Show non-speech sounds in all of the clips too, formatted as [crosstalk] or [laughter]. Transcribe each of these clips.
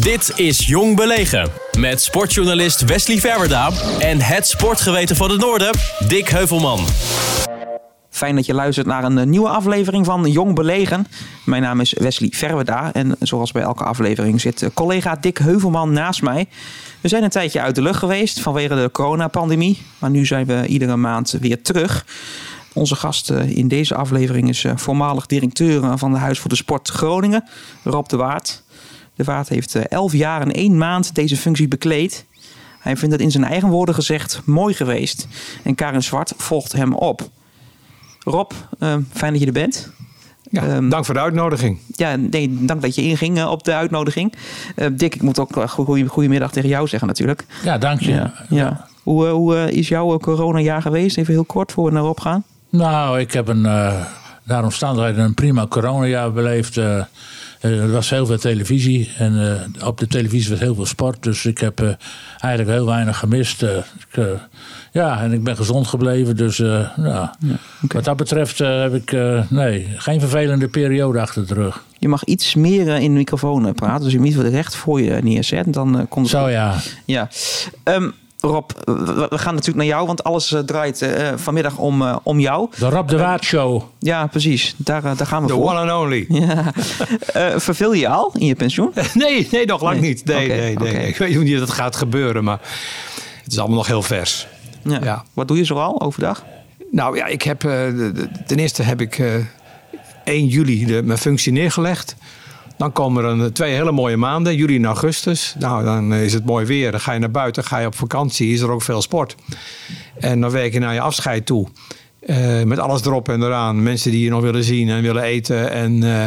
Dit is Jong Belegen. Met sportjournalist Wesley Verwerda en het sportgeweten van het Noorden, Dick Heuvelman. Fijn dat je luistert naar een eh, nieuwe aflevering van Jong Belegen. Mijn naam is Wesley Verweda en zoals bij elke aflevering zit eh, collega Dick Heuvelman naast mij. We zijn een tijdje uit de lucht geweest vanwege de coronapandemie, maar nu zijn we iedere maand weer terug. Onze gast eh, in deze aflevering is voormalig directeur van de Huis voor de Sport Groningen, Rob de Waard. De Waard heeft elf jaar en één maand deze functie bekleed. Hij vindt het in zijn eigen woorden gezegd mooi geweest en Karin Zwart volgt hem op. Rob, uh, fijn dat je er bent. Ja, um, dank voor de uitnodiging. Ja, nee, dank dat je inging uh, op de uitnodiging. Uh, Dick, ik moet ook uh, goedemiddag tegen jou zeggen natuurlijk. Ja, dank je. Ja, ja. Hoe, hoe is jouw coronajaar geweest? Even heel kort voor we naar Rob gaan. Nou, ik heb een, naar omstandigheden een prima coronajaar beleefd. Er was heel veel televisie en op de televisie was heel veel sport. Dus ik heb eigenlijk heel weinig gemist. Ik, ja, en ik ben gezond gebleven. Dus ja. wat dat betreft heb ik nee, geen vervelende periode achter de rug. Je mag iets meer in de microfoon praten. Dus je moet het recht voor je neerzet. Dan komt het Zo ja. Ja. Um, Rob, we gaan natuurlijk naar jou, want alles draait uh, vanmiddag om, uh, om jou. De Rob de Waard Show. ja, precies. Daar, daar gaan we The voor. one and only. Ja. verveel je al in je pensioen? [laughs] nee, nee, nog lang nee. niet. Nee, okay, nee, nee. Okay. Ik weet niet of dat gaat gebeuren, maar het is allemaal nog heel vers. Ja. ja. Wat doe je zoal overdag? Nou ja, ik heb, uh, ten eerste heb ik uh, 1 juli de, mijn functie neergelegd. Dan komen er een, twee hele mooie maanden, juli en augustus. Nou, dan is het mooi weer. Dan ga je naar buiten, ga je op vakantie, is er ook veel sport. En dan werk je naar je afscheid toe. Uh, met alles erop en eraan. Mensen die je nog willen zien en willen eten. En uh,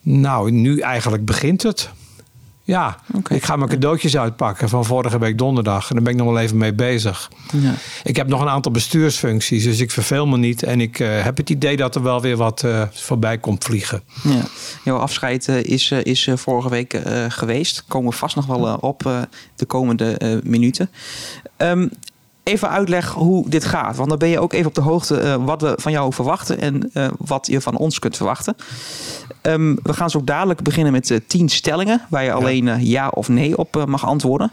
nou, nu eigenlijk begint het. Ja, okay. ik ga mijn cadeautjes uitpakken van vorige week donderdag. En daar ben ik nog wel even mee bezig. Ja. Ik heb nog een aantal bestuursfuncties, dus ik verveel me niet. En ik uh, heb het idee dat er wel weer wat uh, voorbij komt vliegen. Ja. Jouw afscheid uh, is, is vorige week geweest. Komen we vast nog wel op de komende minuten. Um, even uitleggen hoe dit gaat. Want dan ben je ook even op de hoogte uh, wat we van jou verwachten en uh, wat je van ons kunt verwachten. Um, we gaan zo dadelijk beginnen met uh, tien stellingen waar je alleen ja, ja of nee op mag antwoorden.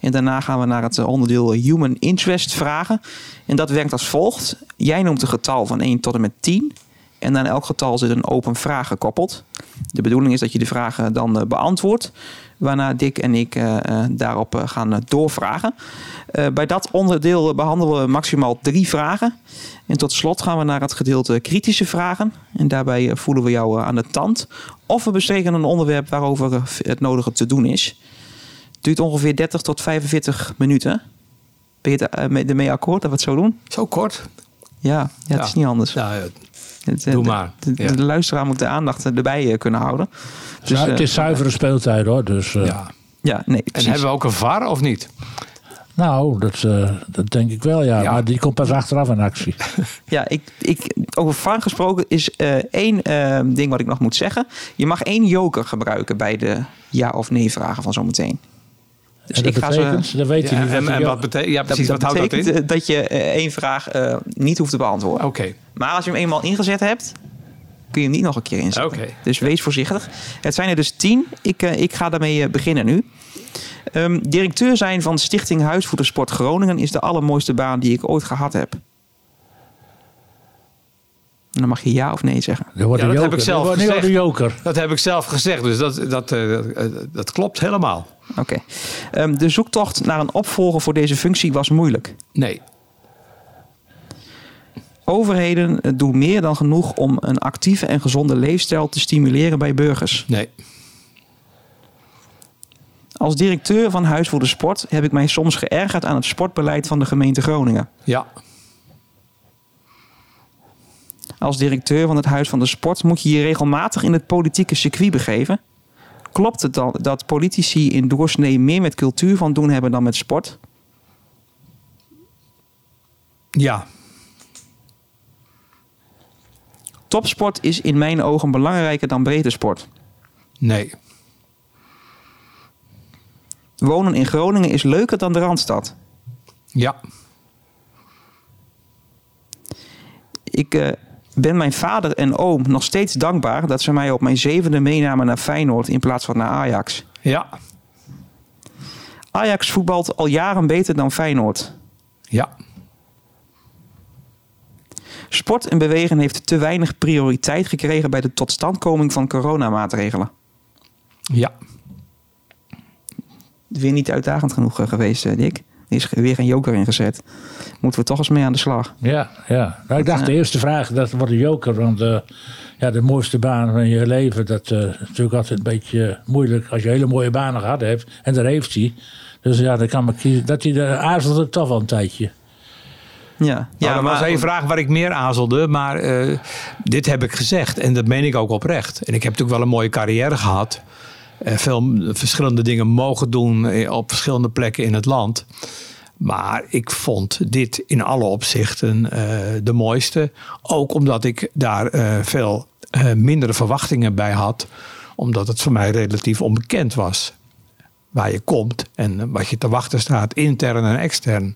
En daarna gaan we naar het onderdeel Human Interest vragen. En dat werkt als volgt. Jij noemt een getal van 1 tot en met 10. En aan elk getal zit een open vraag gekoppeld. De bedoeling is dat je de vragen dan beantwoordt. Waarna Dick en ik uh, daarop uh, gaan doorvragen. Bij dat onderdeel behandelen we maximaal drie vragen. En tot slot gaan we naar het gedeelte kritische vragen. En daarbij voelen we jou aan de tand. Of we bespreken een onderwerp waarover het nodige te doen is. Het duurt ongeveer 30 tot 45 minuten. Ben je ermee akkoord dat we het zo doen? Zo kort? Ja, ja, ja. het is niet anders. Ja, het, Doe maar. De, de, ja. de, luisteraar moet de aandacht erbij kunnen houden. Dus, het is zuivere speeltijd hoor. Dus, uh, ja. ja, nee. En hebben we ook een VAR of niet? Nou, dat, uh, dat denk ik wel, ja. ja. Maar die komt pas achteraf in actie. [laughs] ja, ik, ik, over VAR gesproken is uh, één ding wat ik nog moet zeggen. Je mag één joker gebruiken bij de ja of nee vragen van zometeen. Dus dat ik ga ze, dat weet je ja, niet. En, en wat betekent, ja, precies, dat, wat dat houdt dat in? dat je één vraag niet hoeft te beantwoorden. Oké. Okay. Maar als je hem eenmaal ingezet hebt, kun je hem niet nog een keer inzetten. Okay. Dus wees voorzichtig. Het zijn er dus tien. Ik, uh, ik ga daarmee beginnen nu. Um, directeur zijn van Stichting Huisvoedersport Groningen is de allermooiste baan die ik ooit gehad heb. En dan mag je ja of nee zeggen. Dat, ja, dat joker. heb ik zelf dat gezegd. Dat heb ik zelf gezegd, dus dat, dat, uh, dat klopt helemaal. Oké. Okay. Um, de zoektocht naar een opvolger voor deze functie was moeilijk. Nee. Overheden doen meer dan genoeg om een actieve en gezonde leefstijl te stimuleren bij burgers. Nee. Als directeur van Huis voor de Sport heb ik mij soms geërgerd aan het sportbeleid van de gemeente Groningen. Ja. Als directeur van het Huis van de Sport moet je je regelmatig in het politieke circuit begeven. Klopt het dan dat politici in doorsnee meer met cultuur van doen hebben dan met sport? Ja. Topsport is in mijn ogen belangrijker dan breedte sport. Nee. Wonen in Groningen is leuker dan de Randstad. Ja. Ik uh, ben mijn vader en oom nog steeds dankbaar dat ze mij op mijn zevende meenamen naar Feyenoord in plaats van naar Ajax. Ja. Ajax voetbalt al jaren beter dan Feyenoord. Ja. Sport en bewegen heeft te weinig prioriteit gekregen bij de totstandkoming van coronamaatregelen. Ja. Weer niet uitdagend genoeg eh, geweest, eh, Dick. Er is weer geen joker ingezet. Moeten we toch eens mee aan de slag. Ja, ja. Nou, ik dacht de eerste vraag, dat wordt een joker. Want eh, ja, de mooiste baan van je leven, dat eh, is natuurlijk altijd een beetje moeilijk als je hele mooie banen gehad hebt. En daar heeft hij. Dus ja, dan kan maar kiezen. Dat hij de aarzelde toch wel een tijdje. Ja, Ja, dat was één vraag waar ik meer aarzelde. Maar eh, dit heb ik gezegd. En dat meen ik ook oprecht. En ik heb natuurlijk wel een mooie carrière gehad. Eh, veel verschillende dingen mogen doen eh, op verschillende plekken in het land. Maar ik vond dit in alle opzichten eh, de mooiste. Ook omdat ik daar veel mindere verwachtingen bij had. Omdat het voor mij relatief onbekend was. Waar je komt en wat je te wachten staat, intern en extern.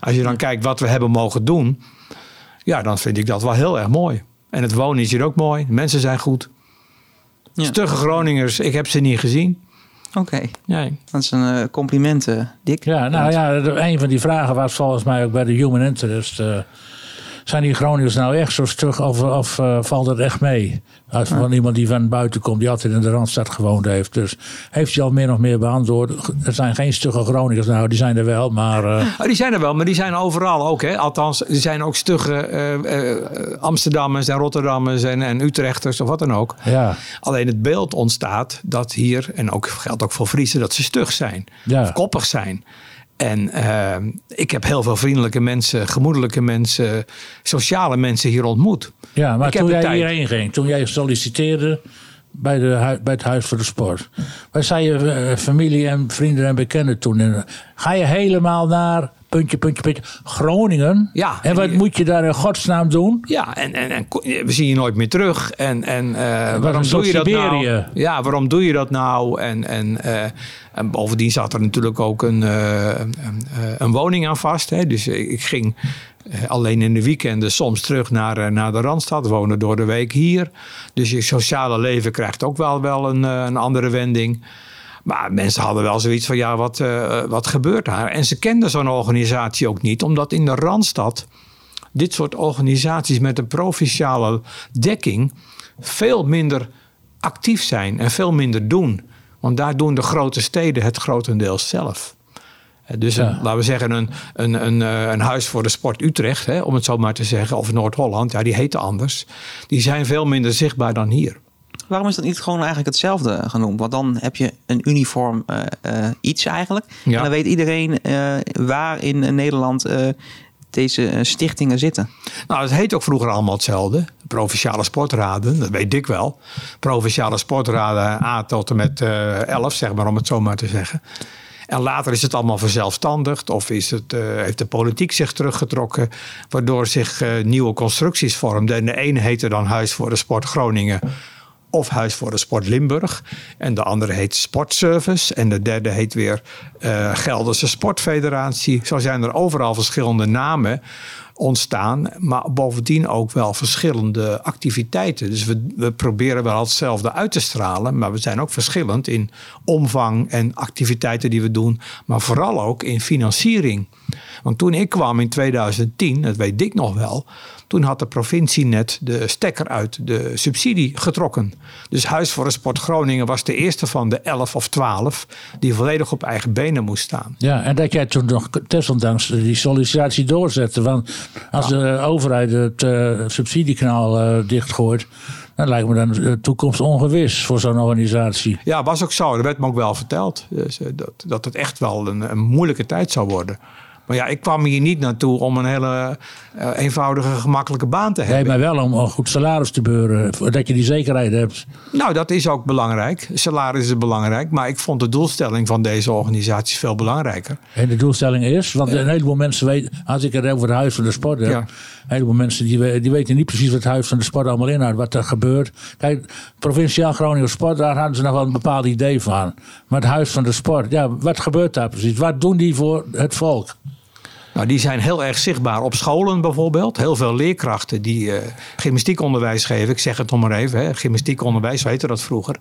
Als je dan kijkt wat we hebben mogen doen. Ja, dan vind ik dat wel heel erg mooi. En het wonen is hier ook mooi. De mensen zijn goed. Ja. Stugge Groningers, ik heb ze niet gezien. Oké, dat is een eh, compliment, eh, Dick. Ja, nou ja, een van die vragen was volgens mij ook bij de Human Interest. eh, zijn die Groningers nou echt zo stug of, of eh, valt het echt mee? Als van iemand die van buiten komt, die altijd in de Randstad gewoond heeft. Dus heeft hij al meer of meer beantwoord. Er zijn geen stugge Groningers, nou die zijn er wel, maar... eh, Oh, die zijn er wel, maar die zijn overal ook. Hè? Althans, er zijn ook stugge eh, Amsterdammers en Rotterdammers en, en Utrechters of wat dan ook. ja, Alleen het beeld ontstaat dat hier, en ook geldt ook voor Friesen, dat ze stug zijn. Ja. Of koppig zijn. En eh, ik heb heel veel vriendelijke mensen, gemoedelijke mensen, sociale mensen hier ontmoet. ja, maar Ik toen jij tijd. hierheen ging, toen jij solliciteerde bij, de, bij het Huis voor de Sport. Waar zei je eh, familie en vrienden en bekenden toen? En, ga je helemaal naar, puntje, puntje, puntje, Groningen? Ja, En wat die- moet je daar in godsnaam doen? Ja, en, en, en we zien je nooit meer terug. En, en eh, waarom doe je dat Siberië. nou? Ja, waarom doe je dat nou? En, en, eh, en bovendien zat er natuurlijk ook een, eh, een, een woning aan vast. Hè? Dus ik ging alleen in de weekenden soms terug naar, naar de Randstad. Wonen door de week hier. Dus je sociale leven krijgt ook wel, wel een, een andere wending. Maar mensen hadden wel zoiets van, ja, wat, eh, wat gebeurt daar? En ze kenden zo'n organisatie ook niet, omdat in de Randstad dit soort organisaties met een provinciale dekking veel minder actief zijn en veel minder doen. Want daar doen de grote steden het grotendeels zelf. Eh, Dus een, Ja. laten we zeggen een, een, een, eh, een huis voor de sport Utrecht, hè, om het zo maar te zeggen, of Noord-Holland, ja, die heten anders. Die zijn veel minder zichtbaar dan hier. Waarom is dat niet gewoon eigenlijk hetzelfde genoemd? Want dan heb je een uniform eh, eh, iets eigenlijk. Ja. En dan weet iedereen eh, waar in Nederland deze stichtingen zitten. Nou, het heet ook vroeger allemaal hetzelfde. Provinciale sportraden, dat weet ik wel. Provinciale sportraden A tot en met eh 11, zeg maar, om het zo maar te zeggen. En later is het allemaal verzelfstandigd of is het, heeft de politiek zich teruggetrokken, waardoor zich nieuwe constructies vormden. En de ene heette dan Huis voor de Sport Groningen of Huis voor de Sport Limburg. En de andere heet Sportservice. En de derde heet weer eh, Gelderse Sportfederatie. Zo zijn er overal verschillende namen ontstaan. Maar bovendien ook wel verschillende activiteiten. Dus we, proberen wel hetzelfde uit te stralen. Maar we zijn ook verschillend in omvang en activiteiten die we doen. Maar vooral ook in financiering. Want toen ik kwam in 2010, dat weet ik nog wel. Toen had de provincie net de stekker uit de subsidie getrokken. Dus Huis voor de Sport Groningen was de eerste van de 11 of 12 die volledig op eigen benen moest staan. Ja, en dat jij toen nog desondanks die sollicitatie doorzette. Want als de overheid het eh, subsidiekanaal eh, dichtgooit, dan lijkt me dan de toekomst ongewis voor zo'n organisatie. Ja, was ook zo. Dat werd me ook wel verteld. Dus, eh, dat, dat het echt wel een, een moeilijke tijd zou worden. Maar ja, ik kwam hier niet naartoe om een hele eh, eenvoudige, gemakkelijke baan te Nee, hebben. maar wel om een goed salaris te beuren, dat je die zekerheid hebt. Nou, dat is ook belangrijk. Salaris is belangrijk. Maar ik vond de doelstelling van deze organisaties veel belangrijker. En de doelstelling is, want een heleboel mensen weten, als ik het over het Huis van de Sport heb, Ja. een heleboel mensen die, die weten niet precies wat het Huis van de Sport allemaal inhoudt, wat er gebeurt. Kijk, Provinciaal Groningen Sport, daar hadden ze nog wel een bepaald idee van. Maar het Huis van de Sport, ja, wat gebeurt daar precies? Wat doen die voor het volk? Nou, die zijn heel erg zichtbaar op scholen bijvoorbeeld. Heel veel leerkrachten die uh, gymnastiekonderwijs geven. Ik zeg het nog maar even, hè. gymnastiekonderwijs, weten dat vroeger.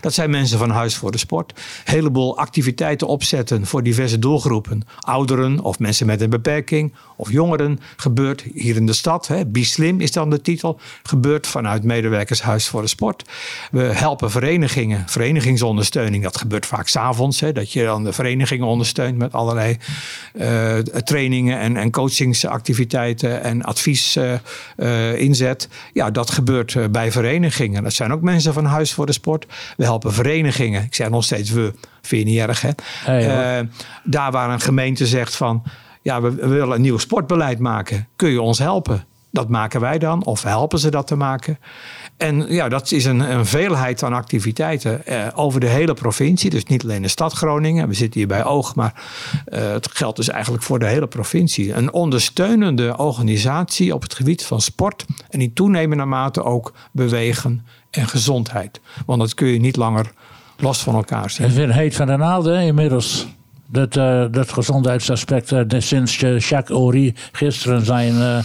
Dat zijn mensen van Huis voor de Sport. Een heleboel activiteiten opzetten voor diverse doelgroepen. Ouderen of mensen met een beperking of jongeren. Gebeurt hier in de stad. Hè. Be Slim is dan de titel. Gebeurt vanuit medewerkers Huis voor de Sport. We helpen verenigingen, verenigingsondersteuning. Dat gebeurt vaak s'avonds. Dat je dan de verenigingen ondersteunt met allerlei uh, trainingen en, en coachingsactiviteiten en advies uh, uh, inzet. Ja, dat gebeurt bij verenigingen. Dat zijn ook mensen van Huis voor de Sport. We helpen verenigingen. Ik zeg nog steeds we. Vind je niet erg, hè? Hey, daar waar een gemeente zegt van... ja, we, we willen een nieuw sportbeleid maken. Kun je ons helpen? Dat maken wij dan, of helpen ze dat te maken. En ja, dat is een, een veelheid aan activiteiten eh, over de hele provincie. Dus niet alleen de stad Groningen. We zitten hier bij Oog, maar eh, het geldt dus eigenlijk voor de hele provincie. Een ondersteunende organisatie op het gebied van sport. En in toenemende mate ook bewegen en gezondheid. Want dat kun je niet langer los van elkaar zien. Het is heet van de naalden inmiddels dat, uh, dat gezondheidsaspect. Uh, sinds Jacques Horry gisteren zijn uh,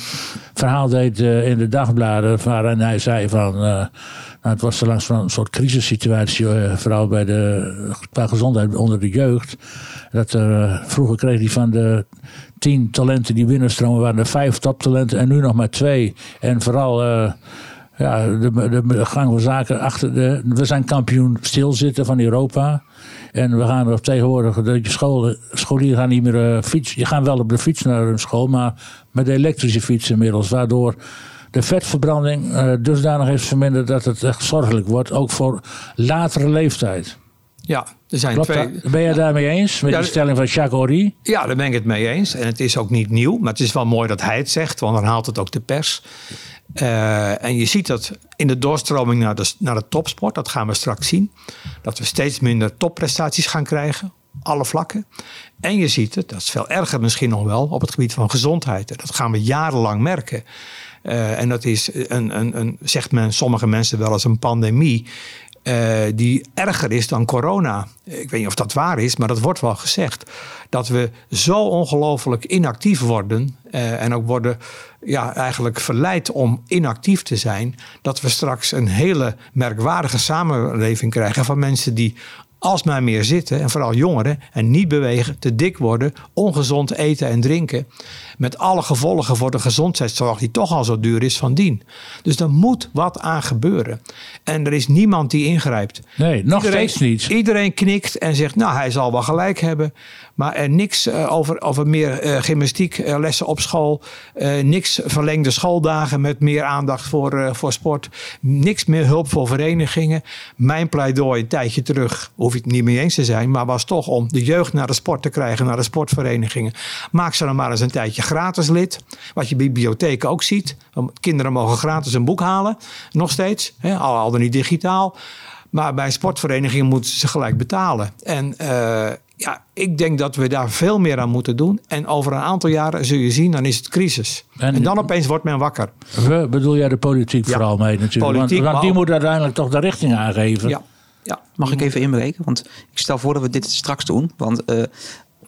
verhaal deed in de dagbladen. Waarin hij zei van. nou, het was langs van een soort crisissituatie. vooral bij de, qua gezondheid onder de jeugd. Dat er, vroeger kreeg hij van de tien talenten die binnenstromen. waren er vijf toptalenten en nu nog maar twee. En vooral ja, de, de, gang van zaken achter de. We zijn kampioen stilzitten van Europa. En we gaan er tegenwoordig, de school, scholieren gaan niet meer uh, fietsen. Je gaat wel op de fiets naar hun school, maar met de elektrische fiets inmiddels. Waardoor de vetverbranding uh, dusdanig is verminderd dat het echt zorgelijk wordt. Ook voor latere leeftijd. Ja, er zijn twee. ben je daarmee eens met ja, die stelling van Jacques Horry? Ja, daar ben ik het mee eens. En het is ook niet nieuw, maar het is wel mooi dat hij het zegt, want dan haalt het ook de pers. Uh, en je ziet dat in de doorstroming naar de, naar de topsport, dat gaan we straks zien, dat we steeds minder topprestaties gaan krijgen, alle vlakken. En je ziet het, dat is veel erger misschien nog wel, op het gebied van gezondheid. Dat gaan we jarenlang merken. Uh, en dat is, een, een, een, zegt men, sommige mensen wel eens een pandemie. Uh, die erger is dan corona. Ik weet niet of dat waar is, maar dat wordt wel gezegd. Dat we zo ongelooflijk inactief worden. Uh, en ook worden ja, eigenlijk verleid om inactief te zijn. Dat we straks een hele merkwaardige samenleving krijgen van mensen die alsmaar meer zitten, en vooral jongeren, en niet bewegen, te dik worden, ongezond eten en drinken. Met alle gevolgen voor de gezondheidszorg, die toch al zo duur is van dien. Dus er moet wat aan gebeuren. En er is niemand die ingrijpt. Nee, nog iedereen, steeds niet. Iedereen knikt en zegt, nou, hij zal wel gelijk hebben. Maar er niks uh, over, over meer uh, gymnastieklessen op school. Niks verlengde schooldagen met meer aandacht voor, voor sport. Niks meer hulp voor verenigingen. Mijn pleidooi een tijdje terug, hoef je het niet mee eens te zijn, maar was toch om de jeugd naar de sport te krijgen, naar de sportverenigingen. Maak ze dan maar eens een tijdje gratis lid. Wat je bibliotheek ook ziet. Kinderen mogen gratis een boek halen, nog steeds. Hè, al, al dan niet digitaal. Maar bij sportverenigingen moeten ze gelijk betalen. En uh, ja, ik denk dat we daar veel meer aan moeten doen. En over een aantal jaren zul je zien, dan is het crisis. En, en dan opeens wordt men wakker. We, bedoel jij de politiek ja, vooral mee natuurlijk? Politiek, want, want die moet uiteindelijk toch de richting aangeven. Ja. Ja. Mag ik even inbreken? Want ik stel voor dat we dit straks doen. Want uh,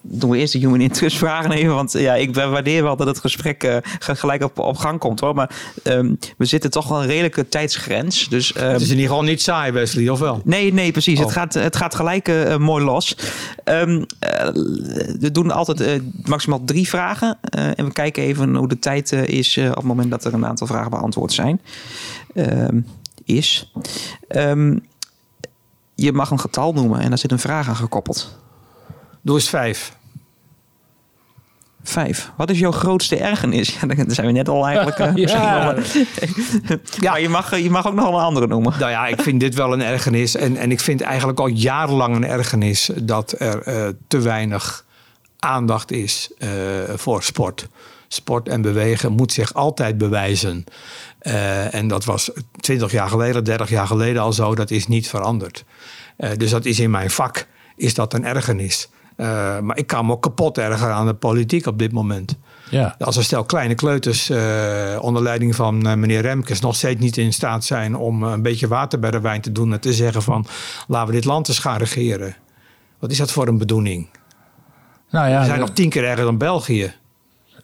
doen we eerst de human interest vragen even. Want ja, ik waardeer wel dat het gesprek uh, gelijk op, op gang komt hoor. Maar um, we zitten toch wel een redelijke tijdsgrens. Dus, um, het is in ieder geval niet saai, Wesley, of wel? Nee, nee, precies. Oh. Het, gaat, het gaat gelijk uh, mooi los. Um, uh, we doen altijd maximaal drie vragen. en we kijken even hoe de tijd is op het moment dat er een aantal vragen beantwoord zijn. is. je mag een getal noemen en daar zit een vraag aan gekoppeld. Doe eens vijf. Vijf. Wat is jouw grootste ergernis? [laughs] Ja, daar zijn we net al eigenlijk. Uh, [laughs] ja. [laughs] ja. Maar je mag, je mag ook nog wel een andere noemen. Nou ja, ik vind dit wel een ergernis. En, en ik vind eigenlijk al jarenlang een ergernis dat er uh, te weinig aandacht is uh, voor sport. Sport en bewegen moet zich altijd bewijzen. en dat was 20 jaar geleden, 30 jaar geleden al zo. Dat is niet veranderd. dus dat is in mijn vak is dat een ergernis. Uh, maar ik kan me ook kapot ergeren aan de politiek op dit moment. Ja. Als een stel kleine kleuters uh, onder leiding van uh, meneer Remkes nog steeds niet in staat zijn om een beetje water bij de wijn te doen en te zeggen van laten we dit land eens gaan regeren. Wat is dat voor een bedoeling? Nou ja, We zijn nog tien keer erger dan België.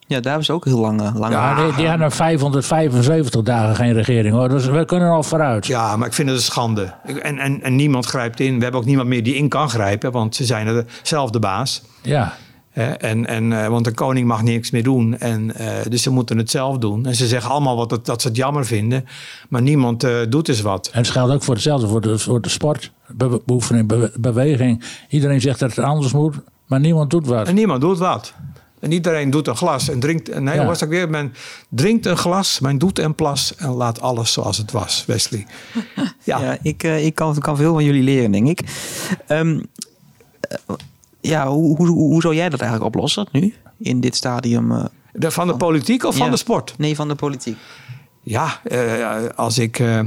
Ja, daar hebben ze ook heel lang, eh, lang Ja, die, die hadden 575 dagen geen regering hoor. Dus we kunnen al vooruit. Ja, maar ik vind het een schande. En, en, en niemand grijpt in. We hebben ook niemand meer die in kan grijpen, want ze zijn er zelf de baas. Ja. Hè, En, en, eh, want de koning mag niks meer doen. En, eh, dus ze moeten het zelf doen. En ze zeggen allemaal wat het, dat ze het jammer vinden. Maar niemand eh, doet dus wat. En het geldt ook voor hetzelfde, voor de, voor de sport, be- beoefening, be- beweging. Iedereen zegt dat het anders moet, maar niemand doet wat. En niemand doet wat. En iedereen doet een glas en drinkt. En nee, Ja. was ook weer. Men drinkt een glas, men doet een plas en laat alles zoals het was, Wesley. [laughs] Ja, Ja, ik, eh, ik kan, kan veel van jullie leren, denk ik. Ehm, eh, ja, hoe, hoe, hoe zou jij dat eigenlijk oplossen nu? In dit stadium? eh, de- van de politiek of van de sport? nee, van de politiek. Ja, als ik eh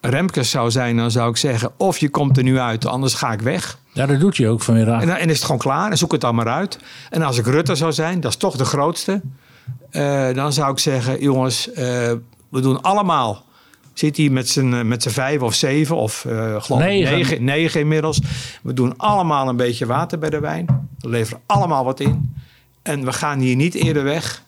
Remkes zou zijn, dan zou ik zeggen: of je komt er nu uit, anders ga ik weg. Ja, dat doet je ook vanmiddag. En en is het gewoon klaar en zoek het dan maar uit. En als ik Rutte zou zijn, dat is toch de grootste. eh, dan zou ik zeggen: jongens, eh, we doen allemaal. Zit hij met z'n eh, met z'n vijf of zeven of eh geloof negen, negen inmiddels. We doen allemaal een beetje water bij de wijn. We leveren allemaal wat in. En we gaan hier niet eerder weg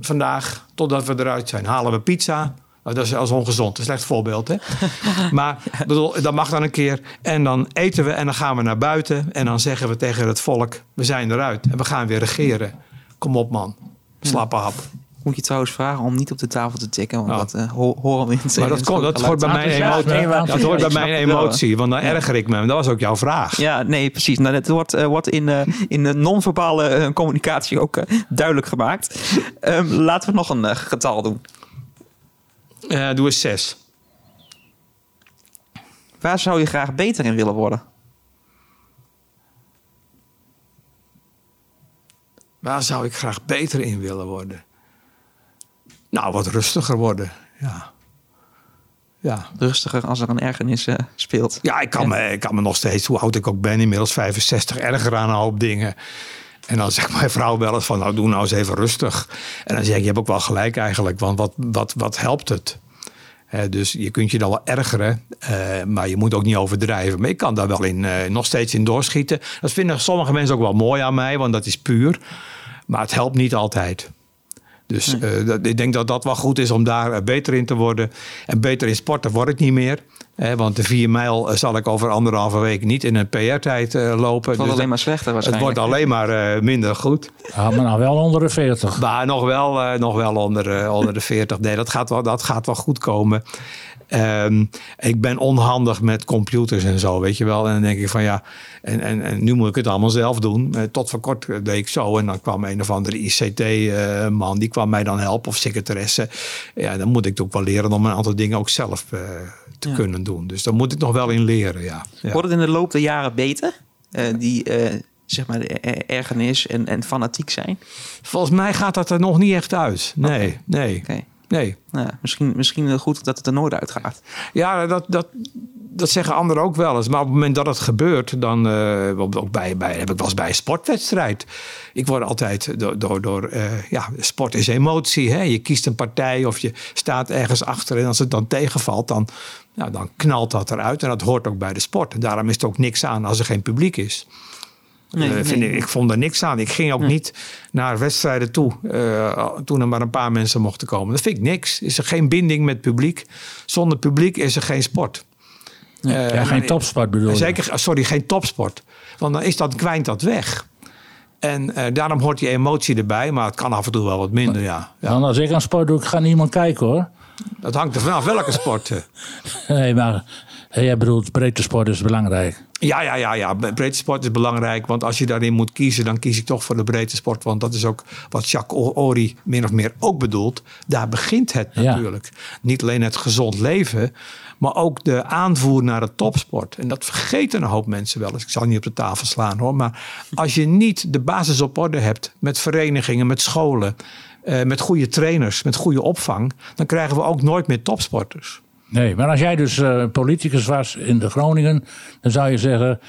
vandaag totdat we eruit zijn. Halen we pizza. Nou, dat is als ongezond, een slecht voorbeeld. Hè? [laughs] maar bedoel, dat mag dan een keer. En dan eten we en dan gaan we naar buiten. En dan zeggen we tegen het volk, we zijn eruit. En we gaan weer regeren. Kom op man, slappe hap. Moet je trouwens vragen om niet op de tafel te tikken, want Oh. dat eh, ho- horen we in het Maar dat, komt, dat hoort bij mijn emotie. Dat hoort bij mijn emotie, want dan erger ik me. Dat was ook jouw vraag. Ja, nee, precies. Nou, dat wordt, eh, wordt in, eh, in de non-verbale eh, communicatie ook duidelijk gemaakt. Ehm, laten we nog een getal doen. Eh, doe eens zes. Waar zou je graag beter in willen worden? Waar zou ik graag beter in willen worden? Nou, wat rustiger worden. Ja. Ja. Rustiger als er een ergernis eh, speelt. Ja, ik kan, Me, ik kan me nog steeds, hoe oud ik ook ben, inmiddels 65, erger aan een hoop dingen. En dan zegt mijn vrouw wel eens van, nou doe nou eens even rustig. En dan zeg ik, je hebt ook wel gelijk eigenlijk, want wat, wat, wat helpt het? Dus je kunt je dan wel ergeren, eh, maar je moet ook niet overdrijven. Maar ik kan daar wel in, eh, nog steeds in doorschieten. Dat vinden sommige mensen ook wel mooi aan mij, want dat is puur. Maar het helpt niet altijd. Dus eh, dat, ik denk dat dat wel goed is om daar eh, beter in te worden. En beter in sporten word ik niet meer. Hè, want de vier mijl eh, zal ik over anderhalve week niet in een PR-tijd eh, lopen. Het wordt Dus alleen dat- maar slechter het waarschijnlijk. wordt alleen maar eh, minder goed. Ja, maar nou wel onder de 40. Maar nog wel, eh, nog wel onder, onder de 40. Nee, dat gaat wel, dat gaat wel goed komen. Ehm, ik ben onhandig met computers en zo, weet je wel. En dan denk ik van ja, en, en, en nu moet ik het allemaal zelf doen. Eh, tot voor kort deed ik zo. En dan kwam een of andere ICT-man, die kwam mij dan helpen. Of secretaresse. Ja, dan moet ik ook wel leren om een aantal dingen ook zelf eh, te Ja. kunnen doen. Dus daar moet ik nog wel in leren, ja. ja. Wordt het in de loop der jaren beter? Eh, die, eh, zeg maar, er- ergernis en, en fanatiek zijn? Volgens mij gaat dat er nog niet echt uit. Nee, nee. Nee. Nou, ja, misschien, misschien goed dat het er nooit uitgaat. Ja, dat, dat, dat zeggen anderen ook wel eens. Maar op het moment dat het gebeurt, dan eh, ook bij, bij, heb ik wel eens bij een sportwedstrijd. Ik word altijd door, door, door eh, ja, sport is emotie. Hè? Je kiest een partij of je staat ergens achter. En als het dan tegenvalt, dan, ja, dan knalt dat eruit. En dat hoort ook bij de sport. En daarom is het ook niks aan als er geen publiek is. Nee, Eh, nee. ik, ik vond er niks aan. Ik ging ook niet naar wedstrijden toe eh, toen er maar een paar mensen mochten komen. Dat vind ik niks. Is er geen binding met publiek? Zonder publiek is er geen sport. Eh, Ja, geen topsport bedoel je? Zeker, sorry, geen topsport. Want dan is dat, kwijnt dat weg. En eh, daarom hoort die emotie erbij, maar het kan af en toe wel wat minder, ja. ja. Dan als ik aan sport doe, ik ga niemand kijken hoor. Dat hangt er vanaf welke sport. [laughs] Nee, maar jij bedoelt breedte sport is belangrijk. Ja, ja, ja, ja. Breedte sport is belangrijk. Want als je daarin moet kiezen, dan kies ik toch voor de breedte sport. Want dat is ook wat Jacques Ori min of meer ook bedoelt. Daar begint het Ja. natuurlijk. Niet alleen het gezond leven, maar ook de aanvoer naar de topsport. En dat vergeten een hoop mensen wel eens. Ik zal niet op de tafel slaan hoor. Maar als je niet de basis op orde hebt met verenigingen, met scholen, eh, met goede trainers, met goede opvang, dan krijgen we ook nooit meer topsporters. Nee, maar als jij dus eh, politicus was in de Groningen, dan zou je zeggen: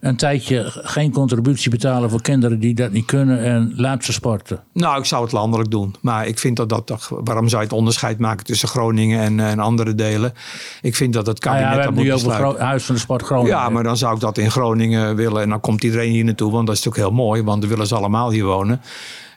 een tijdje geen contributie betalen voor kinderen die dat niet kunnen en laat ze sporten. Nou, ik zou het landelijk doen. Maar ik vind dat dat toch. Waarom zou je het onderscheid maken tussen Groningen en, en andere delen? Ik vind dat het Nou kabinet ja, we dat hebben moet nu over. Gro- Huis van de Sport Groningen. Ja, maar dan zou ik dat in Groningen willen. En dan komt iedereen hier naartoe, want dat is natuurlijk heel mooi. Want dan willen ze allemaal hier wonen.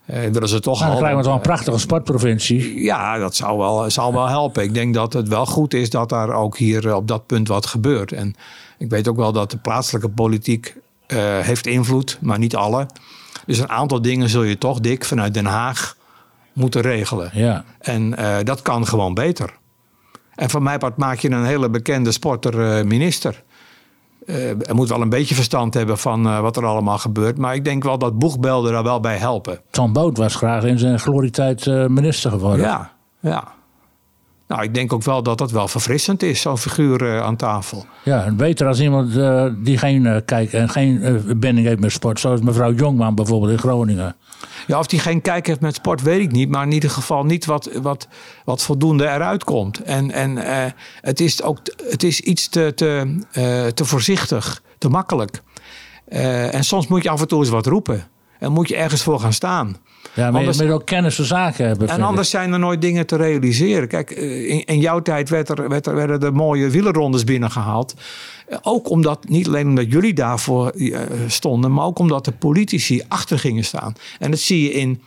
Eh, willen ze toch Nou, dan al. krijgen we toch een prachtige sportprovincie. Ja, dat zou wel, zou wel helpen. Ik denk dat het wel goed is dat daar ook hier eh, op dat punt wat gebeurt. En ik weet ook wel dat de plaatselijke politiek eh, heeft invloed, maar niet alle. Dus een aantal dingen zul je toch, dik vanuit Den Haag moeten regelen. Ja. En eh, dat kan gewoon beter. En van mij part maak je een hele bekende sporter eh, minister. Eh hij moet wel een beetje verstand hebben van eh, wat er allemaal gebeurt. Maar ik denk wel dat boegbeelden daar wel bij helpen. Tom Boot was graag in zijn glorietijd eh, minister geworden. Ja, ja. Nou, ik denk ook wel dat dat wel verfrissend is, zo'n figuur eh, aan tafel. Ja, beter als iemand eh, die geen eh, kijk en geen binding heeft met sport. Zoals mevrouw Jongman bijvoorbeeld in Groningen. Ja, of die geen kijk heeft met sport, weet ik niet. Maar in ieder geval niet wat, wat, wat voldoende eruit komt. En, en het, is ook, het is iets te, te, te voorzichtig, te makkelijk. En soms moet je af en toe eens wat roepen. En moet je ergens voor gaan staan. Ja, maar Anders- je moet ook kennis van zaken hebben. En anders zijn er nooit dingen te realiseren. Kijk, eh, in, in jouw tijd werd er, werd er, werden er mooie wielerrondes binnengehaald. Eh, Ook omdat, niet alleen omdat jullie daarvoor eh, stonden, maar ook omdat de politici achter gingen staan. En dat zie je in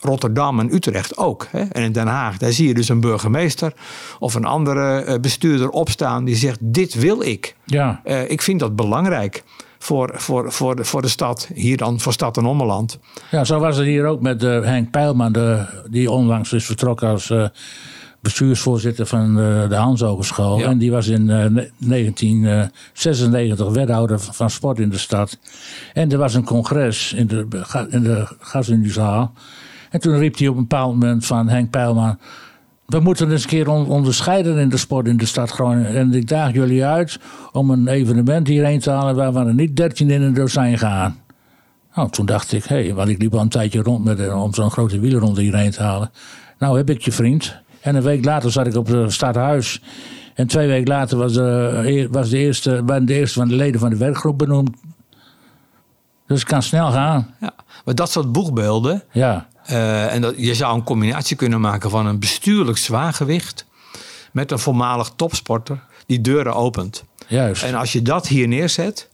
Rotterdam en Utrecht ook. Hè? En in Den Haag, daar zie je dus een burgemeester of een andere bestuurder opstaan die zegt: Dit wil ik. Ja, ik vind dat belangrijk voor, voor, voor, de, voor de stad, hier dan voor Stad en Ommeland. ja, zo was het hier ook met eh, Henk Peilman, de, die onlangs is vertrokken als eh, bestuursvoorzitter van de, de Hans Hogeschool. Ja. En die was in eh, ne- 1996 wethouder van sport in de stad. En er was een congres in de, in de Gasuniezaal. En toen riep hij op een bepaald moment van Henk Peilman... We moeten eens een keer on- onderscheiden in de sport in de stad Groningen. En ik daag jullie uit om een evenement hierheen te halen... waarvan er niet 13 in een dozijn gaan. Nou, toen dacht ik, hé, want ik liep al een tijdje rond met, eh, om zo'n grote wielerronde hierheen te halen. Nou heb ik je vriend. En een week later zat ik op het stadhuis. En twee weken later was, de, was de, eerste, waren de eerste van de leden van de werkgroep benoemd. Dus het kan snel gaan. Ja. Maar dat soort boegbeelden, Ja, Eh, en dat, je zou een combinatie kunnen maken van een bestuurlijk zwaargewicht met een voormalig topsporter die deuren opent. juist. En als je dat hier neerzet,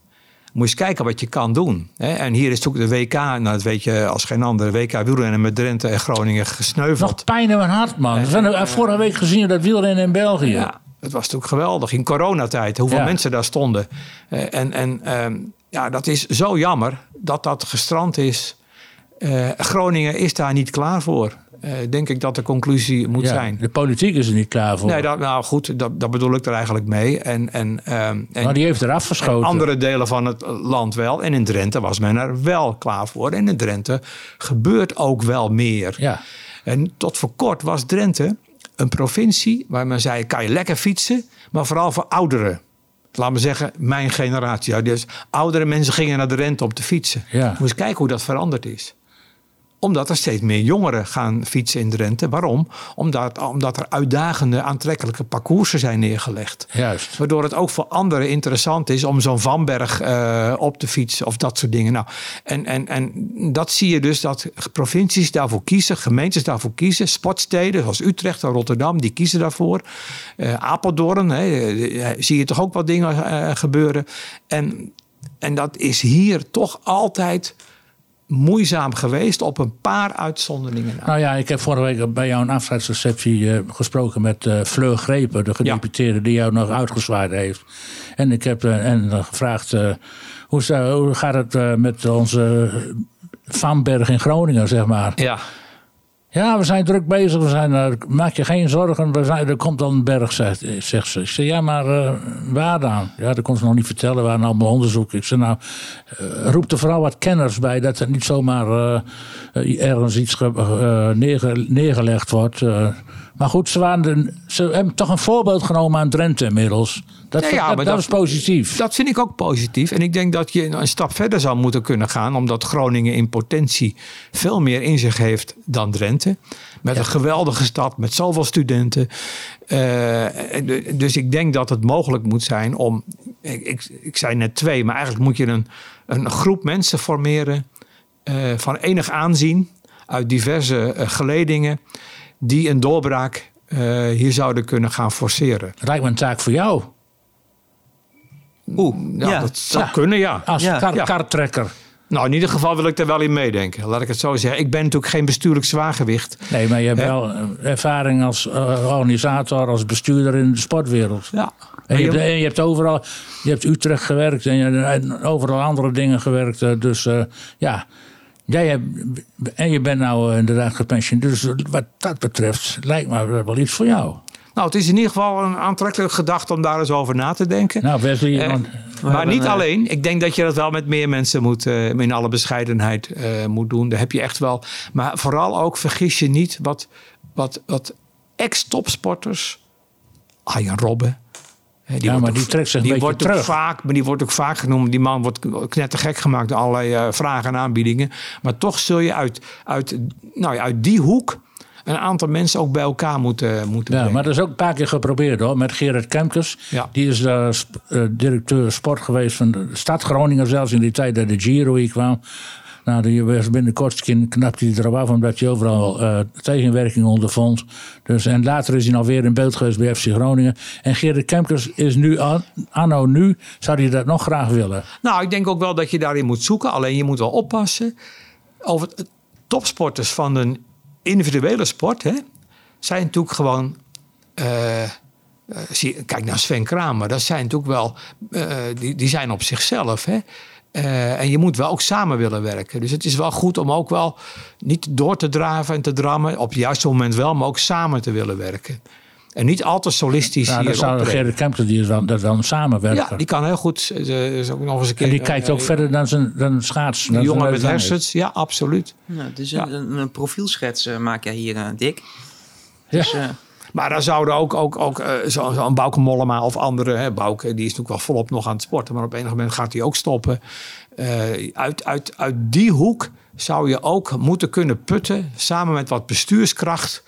moet je eens kijken wat je kan doen. Hè? En hier is ook de WK, nou dat weet je als geen ander, de WK wielrennen met Drenthe en Groningen gesneuveld. Nog pijn in mijn hart, man. We hebben vorige week gezien dat wielrennen in België. Ja, het was natuurlijk geweldig in coronatijd, hoeveel Ja. mensen daar stonden. Eh, en en ehm, ja, dat is zo jammer dat dat gestrand is. Eh, Groningen is daar niet klaar voor. Eh, denk ik dat de conclusie moet Ja, zijn. De politiek is er niet klaar voor. Nee, dat, nou goed, dat, dat bedoel ik er eigenlijk mee. En, en, ehm, en, maar die heeft eraf en geschoten. andere delen van het land wel. En in Drenthe was men er wel klaar voor. En in Drenthe gebeurt ook wel meer. Ja. En tot voor kort was Drenthe een provincie waar men zei: kan je lekker fietsen, maar vooral voor ouderen. Laat me zeggen, mijn generatie. Ja, Dus oudere mensen gingen naar Drenthe om te fietsen. Ja. Moet eens kijken hoe dat veranderd is omdat er steeds meer jongeren gaan fietsen in Drenthe. Waarom? Omdat, omdat er uitdagende, aantrekkelijke parcoursen zijn neergelegd. Juist. Waardoor het ook voor anderen interessant is om zo'n Vanberg eh, op te fietsen of dat soort dingen. Nou, en, en, en dat zie je dus dat provincies daarvoor kiezen, gemeentes daarvoor kiezen. Sportsteden zoals Utrecht en Rotterdam, die kiezen daarvoor. Eh, Apeldoorn, hè, eh, zie je toch ook wat dingen gebeuren. En, en dat is hier toch altijd moeizaam geweest op een paar uitzonderingen. Nou ja, ik heb vorige week bij jou een afscheidsreceptie eh, gesproken met eh Fleur Grepen, de gedeputeerde die jou nog uitgezwaaid heeft. En ik heb eh, en, gevraagd, hoe, hoe gaat het met onze Vanberg in Groningen, zeg maar. Ja, Ja, we zijn druk bezig, we zijn, eh, maak je geen zorgen, we zijn, er komt al een berg, zegt, zegt ze. Ik zeg, ja, maar eh, waar dan? Ja, dat kon ze nog niet vertellen, we waren allemaal onderzoek. Ik zeg, nou, eh, roep er vooral wat kenners bij, dat er niet zomaar ergens iets ge- neerge- neergelegd wordt. Maar goed, ze, waren de- ze hebben toch een voorbeeld genomen aan Drenthe inmiddels. Dat, Ja, ja, dat, maar dat dat- is positief. Dat vind ik ook positief. En ik denk dat je een stap verder zou moeten kunnen gaan. Omdat Groningen in potentie veel meer in zich heeft dan Drenthe. Met een geweldige stad, met zoveel studenten. Eh, dus ik denk dat het mogelijk moet zijn om... Ik, ik, ik zei net twee, maar eigenlijk moet je een, een groep mensen formeren... eh, van enig aanzien, uit diverse eh, geledingen... die een doorbraak eh, hier zouden kunnen gaan forceren. Lijkt me een taak voor jou, Oeh, Ja, ja. dat zou Ja. kunnen, ja. als Ja. kar- kartrekker. Nou, in ieder geval wil ik er wel in meedenken. Laat ik het zo zeggen. Ik ben natuurlijk geen bestuurlijk zwaargewicht. Nee, maar je hebt wel eh, ervaring als eh, organisator, als bestuurder in de sportwereld. Ja. En je, hebt, en je hebt overal, je hebt Utrecht gewerkt en, je, en overal andere dingen gewerkt. Dus eh, ja, jij hebt, en je bent nou eh, inderdaad gepensioneerd. Dus wat dat betreft lijkt me wel iets voor jou. Nou, het is in ieder geval een aantrekkelijke gedachte om daar eens over na te denken. Nou, Wesley, Eh, want- maar niet eh, alleen. Ik denk dat je dat wel met meer mensen moet, eh, in alle bescheidenheid eh, moet doen. Daar heb je echt wel. Maar vooral ook vergis je niet wat, wat, wat ex-topsporters. Arjen Robben. Hè, Ja, maar ook- die trekt zich een die beetje wordt ook terug. Vaak, maar die wordt ook vaak genoemd. Die man wordt knettergek gemaakt door allerlei eh, vragen en aanbiedingen. Maar toch zul je uit, uit, nou ja, uit die hoek een aantal mensen ook bij elkaar moeten, moeten Ja, brengen. maar dat is ook een paar keer geprobeerd hoor. Met Gerard Kemkers. Ja. Die is eh, sp- eh, directeur sport geweest van de stad Groningen. Zelfs in die tijd dat de Giro hier kwam. Nou, die was binnenkort knapt hij erop af. Omdat hij overal eh, tegenwerking ondervond. Dus, en later is hij nog weer in beeld geweest bij FC Groningen. En Gerard Kemkers is nu, an- anno nu, zou hij dat nog graag willen. Nou, ik denk ook wel dat je daarin moet zoeken. Alleen je moet wel oppassen. Over topsporters van een individuele sport hè, zijn natuurlijk gewoon. eh, eh, zie, kijk naar Sven Kramer, dat zijn natuurlijk wel. die, die zijn op zichzelf. Hè. Eh, en je moet wel ook samen willen werken. Dus het is wel goed om ook wel niet door te draven en te drammen. Op het juiste moment wel, maar ook samen te willen werken. En niet altijd solistisch Nou, hier zou. Gerard Kemkers, die is dat samenwerken. Ja, die kan heel goed. is ook nog eens een keer. en die kijkt ook eh, verder dan zijn, dan schaats. Een jongen met hersens, ja, absoluut. Nou, dus Ja. een, profielschets eh, maak jij hier, Dick. Dus, eh, Maar dan zouden ook, ook, ook eh, zo- zo'n Bouke Mollema of andere... Hè, die is natuurlijk wel volop nog aan het sporten... maar op enig moment gaat hij ook stoppen. Eh, uit, uit, uit die hoek zou je ook moeten kunnen putten... samen met wat bestuurskracht...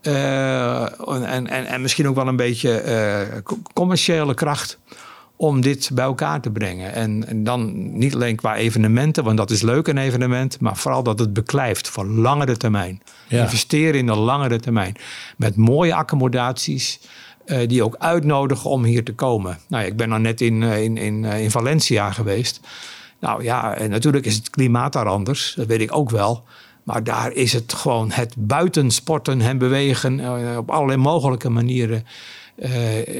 eh, en, en, en misschien ook wel een beetje co- commerciële kracht om dit bij elkaar te brengen. En, en dan niet alleen qua evenementen, want dat is leuk een evenement, maar vooral dat het beklijft voor langere termijn. Ja. Investeren in de langere termijn. Met mooie accommodaties. eh, die ook uitnodigen om hier te komen. Nou ja, ik ben dan net in, eh, in, in, eh, in Valencia geweest. Nou ja, en natuurlijk is het klimaat daar anders. Dat weet ik ook wel. Maar daar is het gewoon het buitensporten en bewegen op allerlei mogelijke manieren.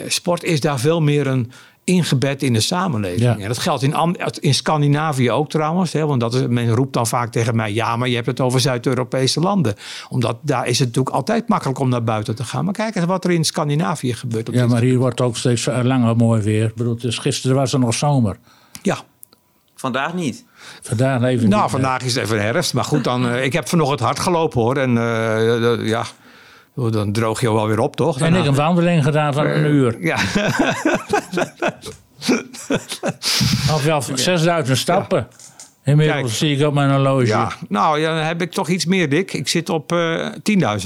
Sport is daar veel meer een ingebed in de samenleving. Ja. En dat geldt in, Am- in Scandinavië ook trouwens. Hè, want dat is, men roept dan vaak tegen mij... ja, maar je hebt het over Zuid-Europese landen. Omdat daar is het natuurlijk altijd makkelijk om naar buiten te gaan. Maar kijk eens wat er in Scandinavië gebeurt. op Ja, maar hier wordt ook steeds langer mooi weer. Ik bedoel, dus gisteren was er nog zomer. Ja, vandaag niet. Vandaag even nou niet. vandaag is het even herfst. Maar goed, dan, eh, ik heb vanochtend hard gelopen hoor. En eh, eh, ja, dan droog je wel weer op toch? En ik een wandeling gedaan van een uur. Ja, Of wel 6000 stappen. Inmiddels Kijk. zie ik op mijn horloge. ja, nou ja, dan heb ik toch iets meer dik. Ik zit op eh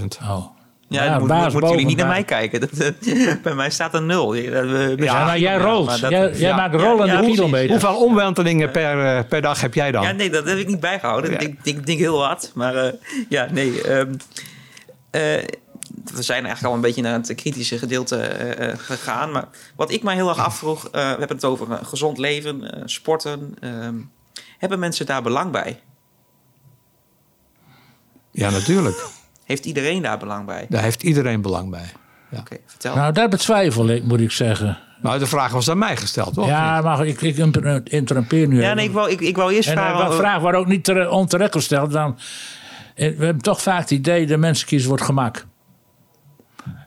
10.000. Oh. Ja, moet, moeten jullie niet naar mij kijken. Dat, eh, [laughs] bij mij staat een nul. Ja, Ja, maar jij rolt. maar dat- jij jij ja. maakt rollende kilometer. Hoeveel omwentelingen per, eh, per dag heb jij dan? Ja, nee, dat heb ik niet bijgehouden. Ja. Ik denk, denk, denk heel hard. Maar eh, ja, nee. ehm, eh, we zijn eigenlijk al een beetje naar het kritische gedeelte eh, eh, gegaan. Maar wat ik mij heel erg afvroeg... eh, we hebben het over gezond leven, eh, sporten. ehm, hebben mensen daar belang bij? Ja, natuurlijk. Heeft iedereen daar belang bij? Daar heeft iedereen belang bij. Oké, vertel. Nou, dat betwijfel ik, moet ik zeggen. Nou, de vraag was aan mij gesteld, toch? Ja, maar ik, ik interrumpeer nu. ja, nee, ik wou, ik, ik wou eerst En vragen... de vraag wordt ook niet tere- onterecht gesteld. Dan, we hebben toch vaak het idee dat mensen kiezen voor het gemak.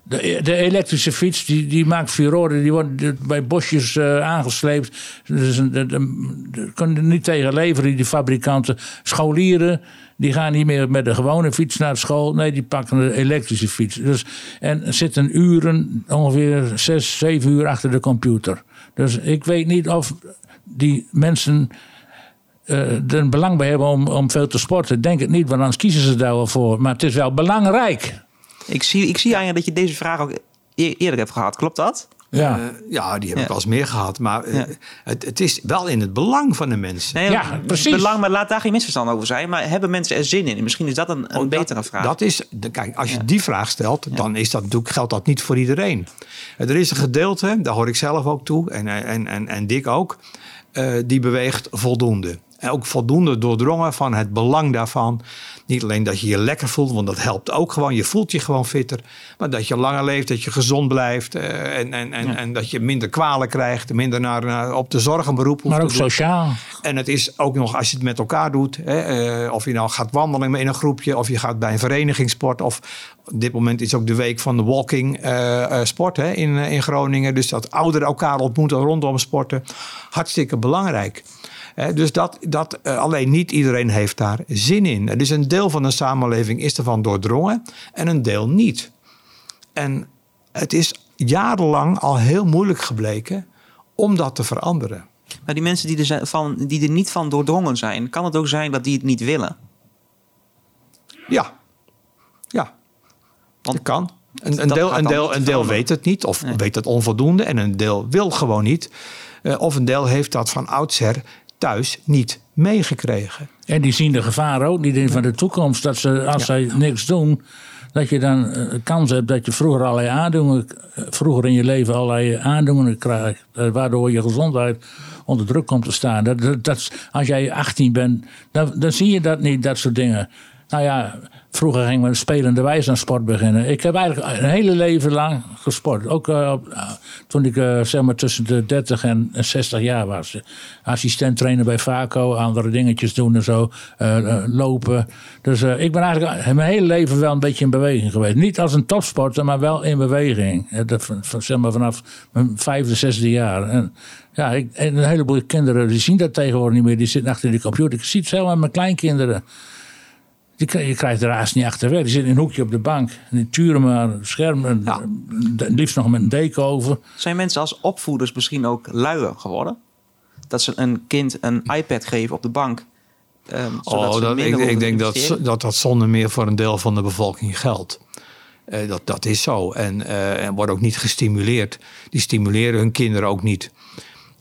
De, de elektrische fiets, die, die maakt furoren, die worden bij bosjes eh, aangesleept. Dus de, de- kunnen niet tegen leveren, die fabrikanten. Scholieren, die gaan niet meer met de gewone fiets naar school. Nee, die pakken de elektrische fiets. Dus, en zitten uren, ongeveer zes, zeven uur achter de computer. Dus ik weet niet of die mensen eh, er belang bij hebben om, om veel te sporten. Denk het niet, want anders kiezen ze daar wel voor. Maar het is wel belangrijk. Ik zie, ik zie aan je dat je deze vraag ook e- eerder hebt gehad. Klopt dat? Ja. Eh, ja, die heb Ja. ik wel eens meer gehad. Maar eh, Ja. het, het is wel in het belang van de mensen. Nee, Ja, precies. Belang, maar laat daar geen misverstand over zijn. Maar hebben mensen er zin in? En Misschien is dat een, een Oh, betere dat, vraag. Dat is, de- kijk, als je die vraag stelt, dan is dat natuurlijk, geldt dat niet voor iedereen. Er is een gedeelte, daar hoor ik zelf ook toe, en, en, en, en Dick ook, eh, die beweegt voldoende. En ook voldoende doordrongen van het belang daarvan. Niet alleen dat je je lekker voelt, want dat helpt ook gewoon. Je voelt je gewoon fitter. Maar dat je langer leeft, dat je gezond blijft. eh, en, en, en, en dat je minder kwalen krijgt. Minder naar, naar, op de zorg een beroep hoeft Maar ook sociaal. En het is ook nog als je het met elkaar doet. Hè, eh, of je nou gaat wandelen in een groepje. Of je gaat bij een verenigingssport. Of op dit moment is ook de week van de walking eh, sport hè, in, in Groningen. Dus dat ouderen elkaar ontmoeten rondom sporten. Hartstikke belangrijk. Dus dat, dat eh, alleen niet iedereen heeft daar zin in. Dus een deel van de samenleving is ervan doordrongen. En een deel niet. En het is jarenlang al heel moeilijk gebleken om dat te veranderen. Maar die mensen die er, zijn van, die er niet van doordrongen zijn, kan het ook zijn dat die het niet willen? Ja. Ja. Want dat kan. Een, een deel, een deel, een deel weet het niet of Nee. weet het onvoldoende. En een deel wil gewoon niet. Eh, of een deel heeft dat van oudsher thuis niet meegekregen. En die zien de gevaar ook niet in van de toekomst. Dat ze, als zij niks doen, dat je dan eh, kans hebt dat je vroeger allerlei aandoeningen, vroeger in je leven allerlei aandoeningen krijgt. eh, Waardoor je gezondheid onder druk komt te staan. Dat, dat, dat als jij 18 bent, dan, dan zie je dat niet, dat soort dingen. Nou ja, vroeger ging men spelende wijze aan sport beginnen. Ik heb eigenlijk een hele leven lang gesport. Ook eh, eh, toen ik eh, zeg maar tussen de 30 en en 60 jaar was. Assistent trainer bij Vaco, andere dingetjes doen en zo. lopen. Dus ik ben eigenlijk mijn hele leven wel een beetje in beweging geweest. Niet als een topsporter, maar wel in beweging. Dat zeg maar vanaf mijn vijfde, zesde jaar. En, ja, ik, en een heleboel kinderen die zien dat tegenwoordig niet meer. Die zitten achter de computer. Ik zie het zelf met mijn kleinkinderen. Kri- je krijgt er haast niet achter weg. Die zitten in een hoekje op de bank. En die turen maar schermen. Ja. Liefst nog met een deken over. Zijn mensen als opvoeders misschien ook luier geworden? Dat ze een kind een iPad geven op de bank. ehm, zodat Oh, ze dat, ik, ik denk dat, dat dat zonder meer voor een deel van de bevolking geldt. Eh, dat, dat is zo. En, eh, en wordt ook niet gestimuleerd. Die stimuleren hun kinderen ook niet.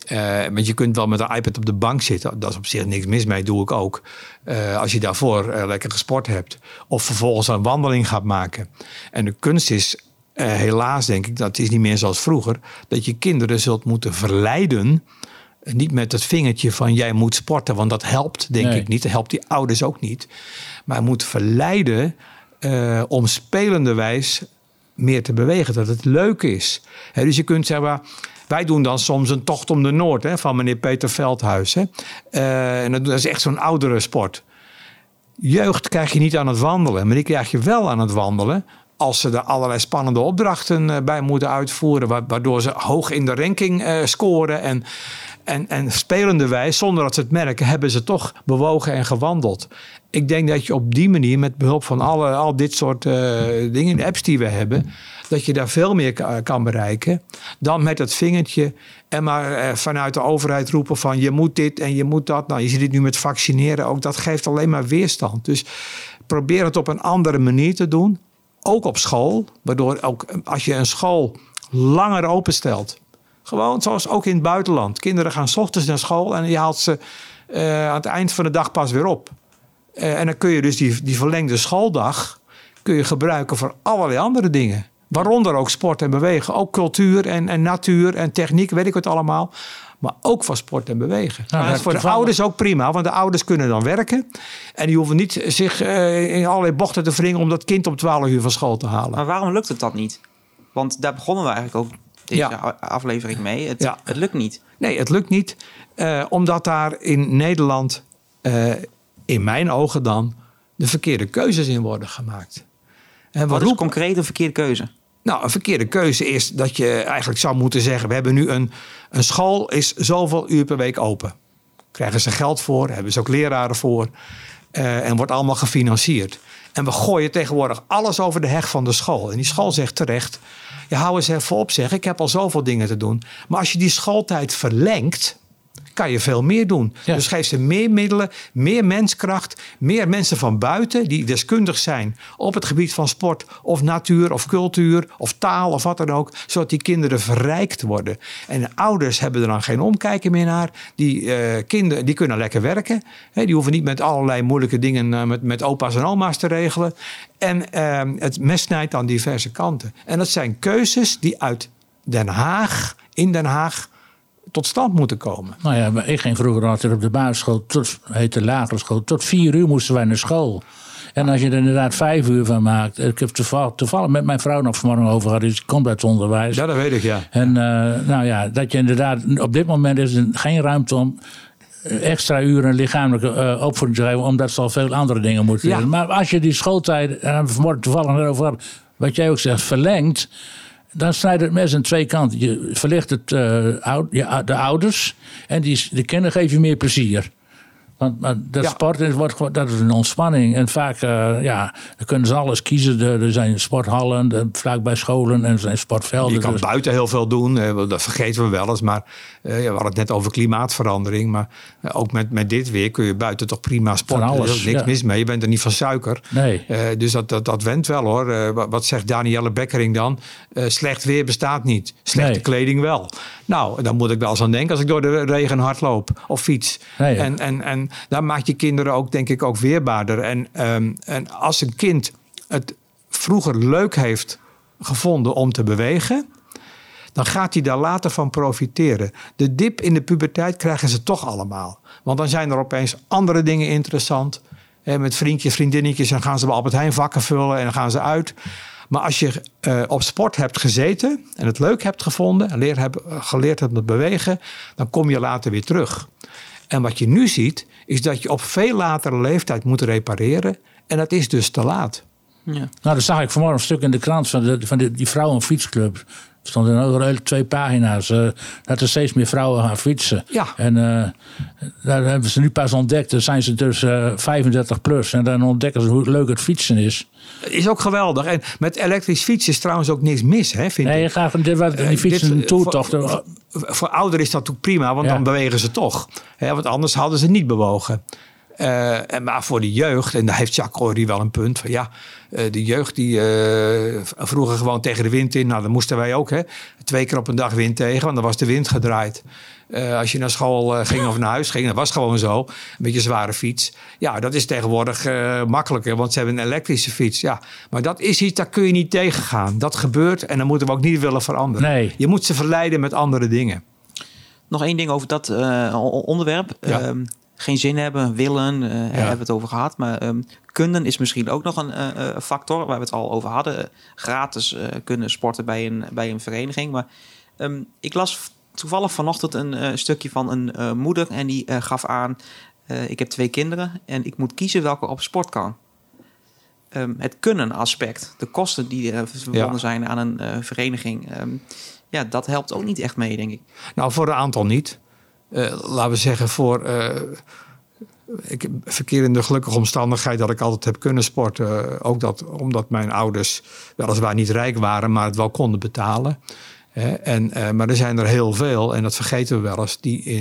Eh, want je kunt wel met een iPad op de bank zitten. Dat is op zich niks mis mee, doe ik ook. Eh, als je daarvoor eh, lekker gesport hebt. Of vervolgens een wandeling gaat maken. En de kunst is, helaas denk ik, dat is niet meer zoals vroeger. Dat je kinderen zult moeten verleiden. Niet met het vingertje van jij moet sporten, want dat helpt denk Nee. ik niet. Dat helpt die ouders ook niet. Maar moet verleiden om spelende wijs meer te bewegen. Dat het leuk is. Dus je kunt zeggen, maar, wij doen dan soms een tocht om de Noord hè, van meneer Peter Veldhuis. Hè. Eh, en dat is echt zo'n oudere sport. Jeugd krijg je niet aan het wandelen, maar die krijg je wel aan het wandelen. Als ze er allerlei spannende opdrachten eh, bij moeten uitvoeren, wa- waardoor ze hoog in de ranking eh, scoren. En, en, en spelende wijs, zonder dat ze het merken, hebben ze toch bewogen en gewandeld. Ik denk dat je op die manier, met behulp van alle, al dit soort eh, dingen, apps die we hebben, dat je daar veel meer ka- kan bereiken dan met het vingertje en maar eh, vanuit de overheid roepen van je moet dit en je moet dat. Nou, je ziet het nu met vaccineren ook. Dat geeft alleen maar weerstand. Dus probeer het op een andere manier te doen. Ook op school. Waardoor ook eh, als je een school langer openstelt. Gewoon zoals ook in het buitenland. Kinderen gaan 's ochtends naar school en je haalt ze eh, aan het eind van de dag pas weer op. En dan kun je dus die, die verlengde schooldag kun je gebruiken voor allerlei andere dingen. Waaronder ook sport en bewegen. Ook cultuur en, en natuur en techniek, weet ik het allemaal. Maar ook voor sport en bewegen. Nou, Maar dat is voor de ouders ook prima. Want de ouders kunnen dan werken. En die hoeven niet zich eh, in allerlei bochten te wringen... om dat kind om 12 uur van school te halen. Maar waarom lukt het dat niet? Want daar begonnen we eigenlijk ook deze Ja. aflevering mee. Het, Ja. het lukt niet. Nee, het lukt niet. eh, omdat daar in Nederland, eh, in mijn ogen dan... de verkeerde keuzes in worden gemaakt. En Wat is concreet een verkeerde keuze? Nou, een verkeerde keuze is dat je eigenlijk zou moeten zeggen: we hebben nu een, een school is zoveel uur per week open. Krijgen ze geld voor, hebben ze ook leraren voor eh, en wordt allemaal gefinancierd. En we gooien tegenwoordig alles over de heg van de school. En die school zegt terecht: ja, hou eens even op, zeg, ik heb al zoveel dingen te doen. Maar als je die schooltijd verlengt, kan je veel meer doen. Ja. Dus geef ze meer middelen, meer menskracht, meer mensen van buiten die deskundig zijn op het gebied van sport of natuur of cultuur of taal of wat dan ook, zodat die kinderen verrijkt worden. En de ouders hebben er dan geen omkijken meer naar. Die eh, kinderen die kunnen lekker werken. Hè, die hoeven niet met allerlei moeilijke dingen eh, met, met opa's en oma's te regelen. En eh, het mes snijdt aan diverse kanten. En dat zijn keuzes die uit Den Haag, in Den Haag, tot stand moeten komen. Nou ja, maar ik ging vroeger altijd op de basisschool, tot, heette lagere school, tot vier uur moesten wij naar school. En als je er inderdaad vijf uur van maakt. Ik heb toevallig, toevallig met mijn vrouw nog vanmorgen over gehad. Dus die komt uit het onderwijs. Ja, dat weet ik, ja. En eh, nou ja, dat je inderdaad. Op dit moment is er geen ruimte om extra uren lichamelijke uh, opvoeding te geven. Omdat ze al veel andere dingen moeten Ja. doen. Maar als je die schooltijd. En vanmorgen toevallig erover gehad. Wat jij ook zegt, verlengt. Dan snijdt het mes aan twee kanten. Je verlicht het, ja, de ouders. En die, de kinderen geef je meer plezier. Want maar dat Ja. sport is, wordt, dat is een ontspanning. En vaak eh, ja, dan kunnen ze alles kiezen. Er, zijn sporthallen, er, vlak bij scholen en er zijn sportvelden. Je kan Dus- buiten heel veel doen, dat vergeten we wel eens. Maar eh, we hadden het net over klimaatverandering. Maar eh, ook met, met dit weer kun je buiten toch prima sporten. Van alles, er is niks ja. mis mee. Je bent er niet van suiker. Nee. Dus dat, dat, dat went wel hoor. Wat, wat zegt Danielle Bekkering dan? Slecht weer bestaat niet. Slechte Nee. kleding wel. Nou, dan moet ik wel eens aan denken als ik door de regen hardloop of fiets. Nee, ja. en, en, en daar maak je kinderen ook denk ik ook weerbaarder. En, ehm, en als een kind het vroeger leuk heeft gevonden om te bewegen dan gaat hij daar later van profiteren. De dip in de puberteit krijgen ze toch allemaal. Want dan zijn er opeens andere dingen interessant. Hè, met vriendjes, vriendinnetjes, en gaan ze bij Albert Heijn vakken vullen en dan gaan ze uit. Maar als je eh, op sport hebt gezeten en het leuk hebt gevonden en geleerd hebt met bewegen, dan kom je later weer terug. En wat je nu ziet, is dat je op veel latere leeftijd moet repareren. En dat is dus te laat. Ja. Nou, dat zag ik vanmorgen een stuk in de krant van, de, van de, die vrouwenfietsclub. Stonden er ook twee pagina's. eh, dat er steeds meer vrouwen gaan fietsen. Ja. En eh, daar hebben ze nu pas ontdekt. Dan zijn ze dus eh 35 plus. En dan ontdekken ze hoe leuk het fietsen is. Is ook geweldig. En met elektrisch fietsen is trouwens ook niks mis, hè, vind Nee, je gaat, dit, die fietsen een toertocht. Voor, voor, voor ouderen is dat natuurlijk prima, want Ja. dan bewegen ze toch. Hè, want anders hadden ze niet bewogen. Eh, en maar voor de jeugd, en daar heeft Jacques wel een punt van ja, eh, de jeugd die eh, vroeger gewoon tegen de wind in, nou dan moesten wij ook hè, twee keer op een dag wind tegen, want dan was de wind gedraaid. Eh, als je naar school ging of naar huis ging, dat was gewoon zo. Een beetje zware fiets. Ja, dat is tegenwoordig eh, makkelijker, want ze hebben een elektrische fiets. Ja, maar dat is iets, daar kun je niet tegengaan. Dat gebeurt en dan moeten we ook niet willen veranderen. Nee. Je moet ze verleiden met andere dingen. Nog één ding over dat eh, onderwerp. Ja. Geen zin hebben, willen, eh hebben we het over gehad. Maar ehm, kunnen is misschien ook nog een eh, eh, factor waar we het al over hadden. Gratis kunnen sporten bij een, bij een vereniging. Maar ehm, ik las toevallig vanochtend een stukje van een moeder en die gaf aan: Ik heb twee kinderen en ik moet kiezen welke op sport kan. Ehm, het kunnen aspect, de kosten die verbonden Ja. zijn aan een vereniging. ja, dat helpt ook niet echt mee, denk ik. Nou, voor een aantal niet. Eh, laten we zeggen, voor. eh, ik verkeer in de gelukkige omstandigheid dat ik altijd heb kunnen sporten. Eh, ook dat, omdat mijn ouders weliswaar niet rijk waren, maar het wel konden betalen. En, maar er zijn er heel veel, en dat vergeten we wel eens, die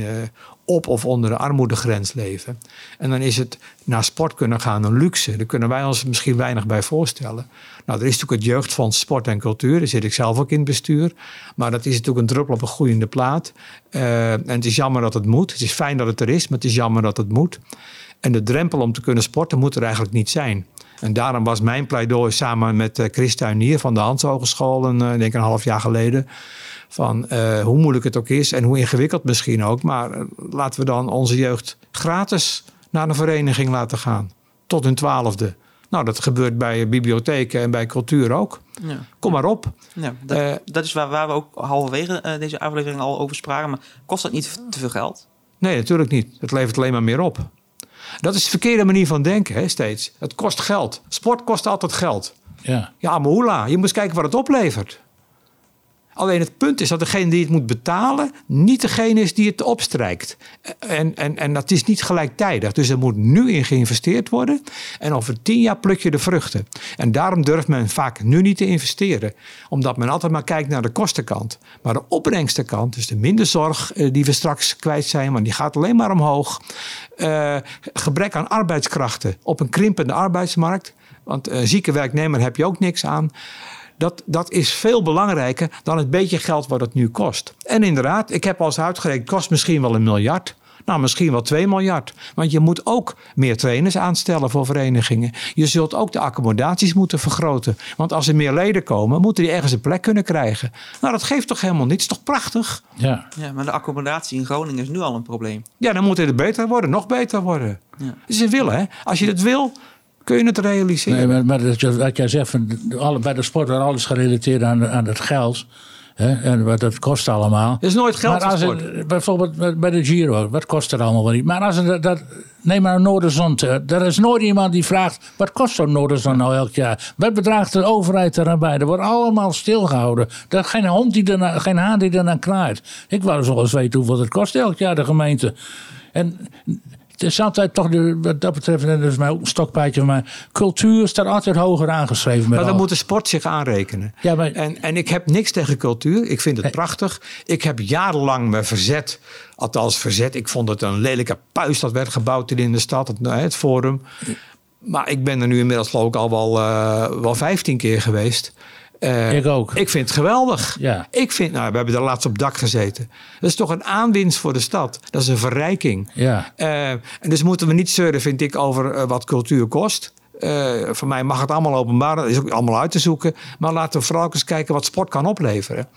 op of onder de armoedegrens leven. En dan is het naar sport kunnen gaan een luxe. Daar kunnen wij ons misschien weinig bij voorstellen. Nou, er is natuurlijk het Jeugdfonds Sport en Cultuur. Daar zit ik zelf ook in het bestuur. Maar dat is natuurlijk een druppel op een groeiende plaat. Eh, en het is jammer dat het moet. Het is fijn dat het er is, maar het is jammer dat het moet. En de drempel om te kunnen sporten moet er eigenlijk niet zijn. En daarom was mijn pleidooi samen met eh, Chris Tuinier van de Hans Hogeschool, een, eh, ik denk een half jaar geleden. Van eh, hoe moeilijk het ook is en hoe ingewikkeld misschien ook. Maar laten we dan onze jeugd gratis naar een vereniging laten gaan. Tot hun twaalfde. Nou, dat gebeurt bij bibliotheken en bij cultuur ook. Ja. Kom maar op. Ja, dat, dat is waar, waar we ook halverwege deze aflevering al over spraken. Maar kost dat niet te veel geld? Nee, natuurlijk niet. Het levert alleen maar meer op. Dat is de verkeerde manier van denken, hè, steeds. Het kost geld. Sport kost altijd geld. Ja. Ja, maar hoe la? Je moet eens kijken wat het oplevert. Alleen het punt is dat degene die het moet betalen, niet degene is die het opstrijkt. En, en, en dat is niet gelijktijdig. Dus er moet nu in geïnvesteerd worden. En over tien jaar pluk je de vruchten. En daarom durft men vaak nu niet te investeren. Omdat men altijd maar kijkt naar de kostenkant. Maar de opbrengstenkant, dus de minder zorg eh, die we straks kwijt zijn, want die gaat alleen maar omhoog. Eh, gebrek aan arbeidskrachten op een krimpende arbeidsmarkt. Want een zieke werknemer heb je ook niks aan. Dat, dat is veel belangrijker dan het beetje geld wat het nu kost. En inderdaad, ik heb al eens uitgerekend, het kost misschien wel een miljard. Nou, misschien wel 2 miljard. Want je moet ook meer trainers aanstellen voor verenigingen. Je zult ook de accommodaties moeten vergroten. Want als er meer leden komen, moeten die ergens een plek kunnen krijgen. Nou, dat geeft toch helemaal niets. Toch prachtig? Ja. Ja, maar de accommodatie in Groningen is nu al een probleem. Ja, dan moet het beter worden, nog beter worden. Ja. Een willen, hè? Als je het wil, kun je het realiseren. Nee, maar, maar dat, wat jij zegt, van, alle, bij de sport wordt alles gerelateerd aan, aan het geld. Hè, en wat dat kost allemaal. Er is nooit geld maar als het, bijvoorbeeld bij- de Giro, wat kost er allemaal wel niet? Maar als het, dat, dat, neem maar een Noorderzon. Er is nooit iemand die vraagt, wat kost zo'n Noorderzon nou elk jaar? Wat bedraagt de overheid bij? Er wordt allemaal stilgehouden. Er is geen hond die erna, geen haan die ernaar kraait. Ik wou zo eens weten hoeveel het kost elk jaar, de gemeente. En het is altijd toch, de, wat dat betreft, dat is mij ook een stokpaardje van mij. Cultuur staat altijd hoger aangeschreven. Met Maar dan al- moet de sport zich aanrekenen. Ja, maar- en, en ik heb niks tegen cultuur. Ik vind het prachtig. Ik heb jarenlang me verzet. Althans, verzet. Ik vond het een lelijke puis dat werd gebouwd in de stad. Het, het Forum. Maar ik ben er nu inmiddels ik al wel, eh, wel 15 keer geweest. Eh, Ik ook. Ik vind het geweldig. Ja. Ik vind, nou, we hebben er laatst op dak gezeten. Dat is toch een aanwinst voor de stad. Dat is een verrijking. Ja. Eh, en dus moeten we niet zeuren, vind ik, over eh, wat cultuur kost. Voor mij mag het allemaal openbaar, dat is ook allemaal uit te zoeken. Maar laten we vooral eens kijken wat sport kan opleveren.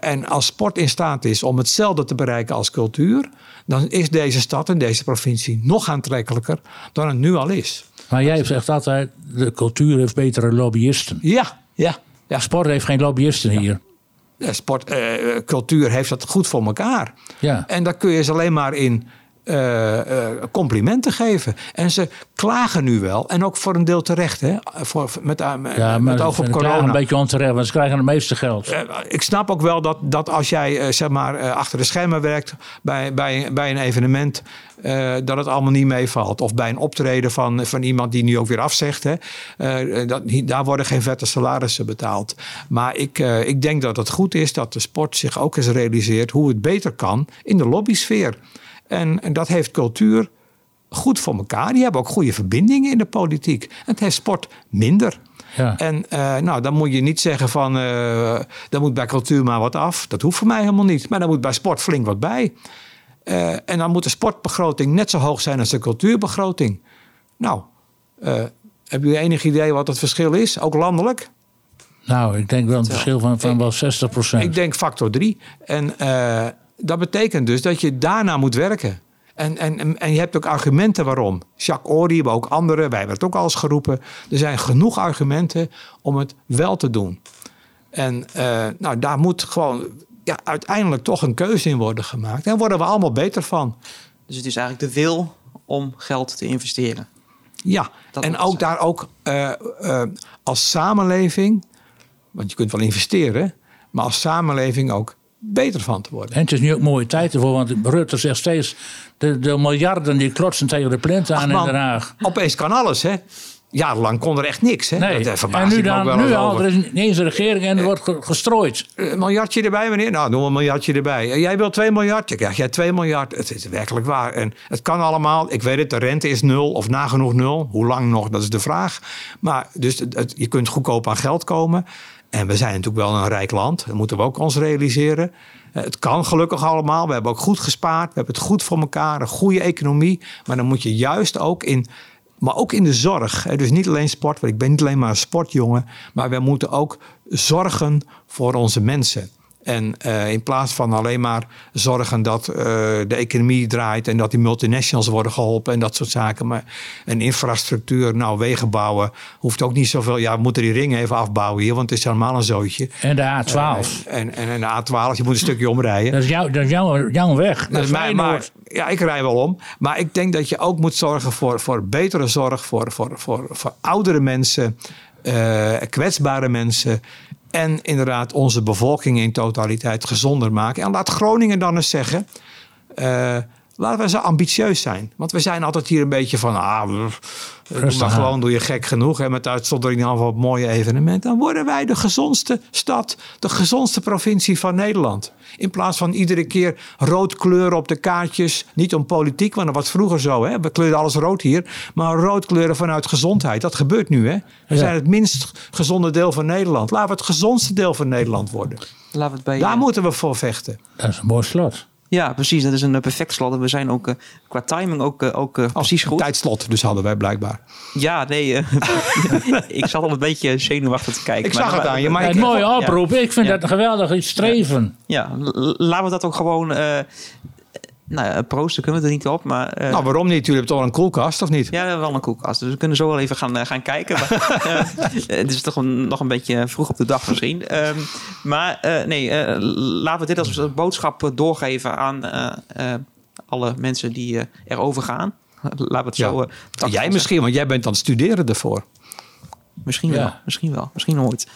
En als sport in staat is om hetzelfde te bereiken als cultuur, dan is deze stad en deze provincie nog aantrekkelijker dan het nu al is. Maar jij zegt altijd, de cultuur heeft betere lobbyisten. Ja, ja. ja. Sport heeft geen lobbyisten hier. Eh, Sport, eh, cultuur heeft dat goed voor elkaar. Ja. En daar kun je ze alleen maar in eh, eh, complimenten geven. En ze klagen nu wel. En ook voor een deel terecht. Hè? Voor, met, eh, Ja, maar met oog op corona. een beetje onterecht, want ze krijgen het meeste geld. Ik snap ook wel dat, dat als jij zeg maar, achter de schermen werkt bij, bij, bij een evenement, dat het allemaal niet meevalt. Of bij een optreden van, van iemand die nu ook weer afzegt. Hè, dat, daar worden geen vette salarissen betaald. Maar ik, ik denk dat het goed is dat de sport zich ook eens realiseert hoe het beter kan in de lobbysfeer. En, en dat heeft cultuur goed voor elkaar. Die hebben ook goede verbindingen in de politiek. En het heeft sport minder. Ja. En eh, nou, dan moet je niet zeggen van, eh dan moet bij cultuur maar wat af. Dat hoeft voor mij helemaal niet. Maar dan moet bij sport flink wat bij. Eh, en dan moet de sportbegroting net zo hoog zijn als de cultuurbegroting. Nou, eh hebben jullie enig idee wat het verschil is? Ook landelijk? Nou, ik denk wel een verschil van, van wel 60 procent. Ik denk factor 3. En eh, dat betekent dus dat je daarna moet werken. En, en, en- je hebt ook argumenten waarom. Jacques Ory, maar ook anderen, wij hebben het ook al eens geroepen. Er zijn genoeg argumenten om het wel te doen. En eh, nou, daar moet gewoon ja, uiteindelijk toch een keuze in worden gemaakt. En worden we allemaal beter van. Dus het is eigenlijk de wil om geld te investeren. Ja, Dat en ook zijn. daar ook eh, eh, als samenleving, want je kunt wel investeren, maar als samenleving ook beter van te worden. En het is nu ook mooie tijd ervoor, want Rutte zegt steeds... de, de miljarden die klotsen tegen de plint aan Man, in Den Haag. Opeens kan alles, hè? Jarenlang kon er echt niks, hè? Nee, Dat eh, en nu, dan, nu al, er is niet eens een regering en er wordt ge- gestrooid. Eh, Een miljardje erbij, meneer? Nou, we een miljardje erbij. Eh, Jij wil 2 miljard? Ja, krijg jij 2 miljard. Het is werkelijk waar. En het kan allemaal. Ik weet het, de rente is nul of nagenoeg nul. Hoe lang nog, dat is de vraag. Maar dus het- het- je kunt goedkoop aan geld komen. En we zijn natuurlijk wel een rijk land. Dat moeten we ook ons realiseren. Eh, Het kan gelukkig allemaal. We hebben ook goed gespaard. We hebben het goed voor elkaar. Een goede economie. Maar dan moet je juist ook in... Maar ook in de zorg. Dus niet alleen sport, want ik ben niet alleen maar een sportjongen. Maar we moeten ook zorgen voor onze mensen. En eh, in plaats van alleen maar zorgen dat eh, de economie draait en dat die multinationals worden geholpen en dat soort zaken. Maar een infrastructuur, nou wegen bouwen, hoeft ook niet zoveel. Ja, we moeten die ringen even afbouwen hier, want het is helemaal een zootje. En de A12. En, en, en de A12, je moet een stukje omrijden. dat is, jou, dat is jouw, jouw weg. Dat Dat is is mij, maar, ja, ik rij wel om. Maar ik denk dat je ook moet zorgen voor, voor betere zorg voor, voor, voor, voor oudere mensen, eh, kwetsbare mensen. En inderdaad onze bevolking in totaliteit gezonder maken. En laat Groningen dan eens zeggen. eh, laten we zo ambitieus zijn. Want we zijn altijd hier een beetje van. Ah, Rustig maar gewoon doe je gek genoeg. Hè, met uitzondering dan van het mooie evenement. Dan worden wij de gezondste stad. De gezondste provincie van Nederland. In plaats van iedere keer rood kleuren op de kaartjes. Niet om politiek, want dat was vroeger zo. Hè. We kleurden alles rood hier. Maar rood kleuren vanuit gezondheid. Dat gebeurt nu. Hè. We Ja. zijn het minst gezonde deel van Nederland. Laten we het gezondste deel van Nederland worden. Laten we het bij Daar eh, moeten we voor vechten. Dat is een mooi slot. Ja, precies. Dat is een eh, perfect slot. En we zijn ook eh, qua timing ook, eh, ook eh, precies goed. Tijdslot, dus hadden wij blijkbaar. Ja, nee. [laughs] ik zat al een beetje zenuwachtig te kijken. Ik zag het aan je, maar Een mooie oproep. Ik vind Ja. dat een geweldig iets streven. Ja, laten we dat ook gewoon... nou ja, proosten kunnen we er niet op, maar... eh, Nou, waarom niet? Jullie hebben toch wel een koelkast, of niet? Ja, we hebben wel een koelkast. Dus we kunnen zo wel even gaan, eh, gaan kijken. Maar, [laughs] eh, het is toch een- nog een beetje vroeg op de dag misschien. Ehm, maar eh, nee, eh, laten we dit als boodschap doorgeven aan eh, eh, alle mensen die erover gaan. Laten we het Ja. zo... Jij misschien, want jij bent aan het studeren ervoor. Misschien Ja. wel, misschien wel, misschien nooit.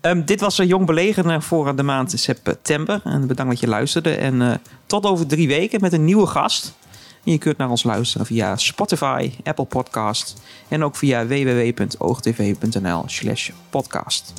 Ehm, dit was een Jong Belegeren voor eh, de maand september. En bedankt dat je luisterde. En eh, tot over drie weken met een nieuwe gast. Je kunt naar ons luisteren via Spotify, Apple Podcast en ook via www.oogtv.nl/podcast.